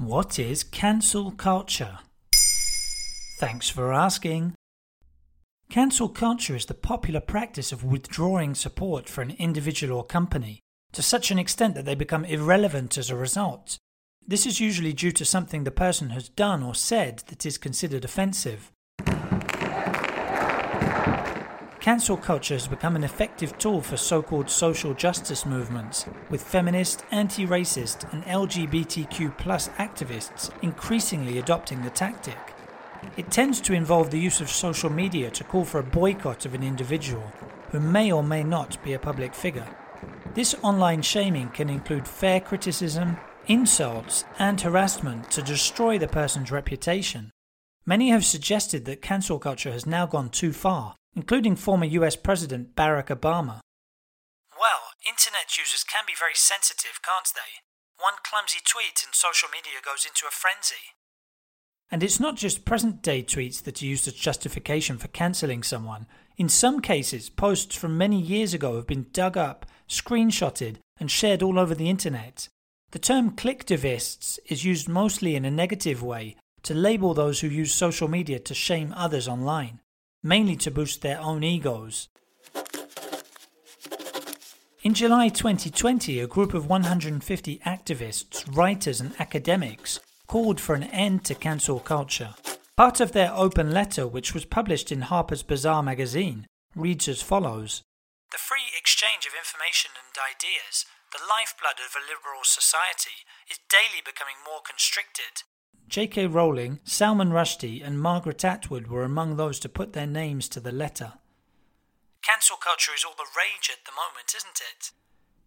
What is cancel culture? Thanks for asking. Cancel culture is the popular practice of withdrawing support for an individual or company to such an extent that they become irrelevant as a result. This is usually due to something the person has done or said that is considered offensive. Cancel culture has become an effective tool for so called social justice movements, with feminist, anti racist, and LGBTQ activists increasingly adopting the tactic. It tends to involve the use of social media to call for a boycott of an individual who may or may not be a public figure. This online shaming can include fair criticism, insults, and harassment to destroy the person's reputation. Many have suggested that cancel culture has now gone too far including former US President Barack Obama. Well, internet users can be very sensitive, can't they? One clumsy tweet and social media goes into a frenzy. And it's not just present day tweets that are used as justification for cancelling someone. In some cases, posts from many years ago have been dug up, screenshotted, and shared all over the internet. The term clicktivists is used mostly in a negative way to label those who use social media to shame others online mainly to boost their own egos. In July 2020, a group of 150 activists, writers, and academics called for an end to cancel culture. Part of their open letter, which was published in Harper's Bazaar magazine, reads as follows The free exchange of information and ideas, the lifeblood of a liberal society, is daily becoming more constricted J.K. Rowling, Salman Rushdie, and Margaret Atwood were among those to put their names to the letter. Cancel culture is all the rage at the moment, isn't it?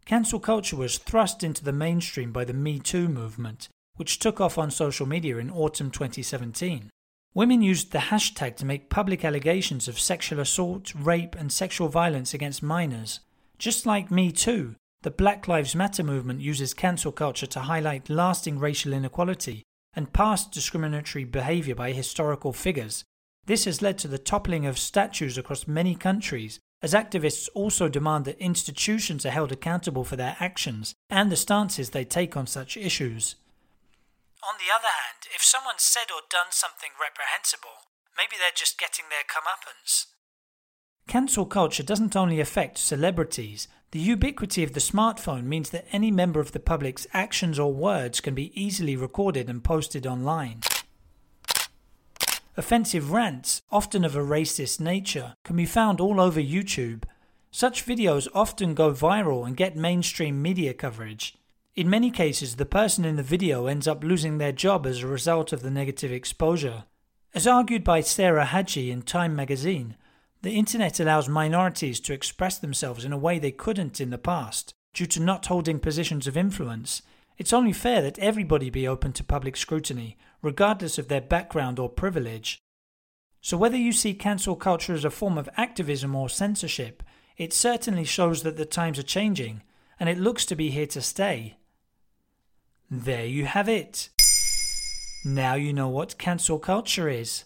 Cancel culture was thrust into the mainstream by the Me Too movement, which took off on social media in autumn 2017. Women used the hashtag to make public allegations of sexual assault, rape, and sexual violence against minors. Just like Me Too, the Black Lives Matter movement uses cancel culture to highlight lasting racial inequality and past discriminatory behavior by historical figures. This has led to the toppling of statues across many countries, as activists also demand that institutions are held accountable for their actions and the stances they take on such issues. On the other hand, if someone said or done something reprehensible, maybe they're just getting their comeuppance. Cancel culture doesn't only affect celebrities, the ubiquity of the smartphone means that any member of the public's actions or words can be easily recorded and posted online. Offensive rants, often of a racist nature, can be found all over YouTube. Such videos often go viral and get mainstream media coverage. In many cases, the person in the video ends up losing their job as a result of the negative exposure. As argued by Sarah Hagi in Time magazine, the internet allows minorities to express themselves in a way they couldn't in the past, due to not holding positions of influence. It's only fair that everybody be open to public scrutiny, regardless of their background or privilege. So, whether you see cancel culture as a form of activism or censorship, it certainly shows that the times are changing, and it looks to be here to stay. There you have it. Now you know what cancel culture is.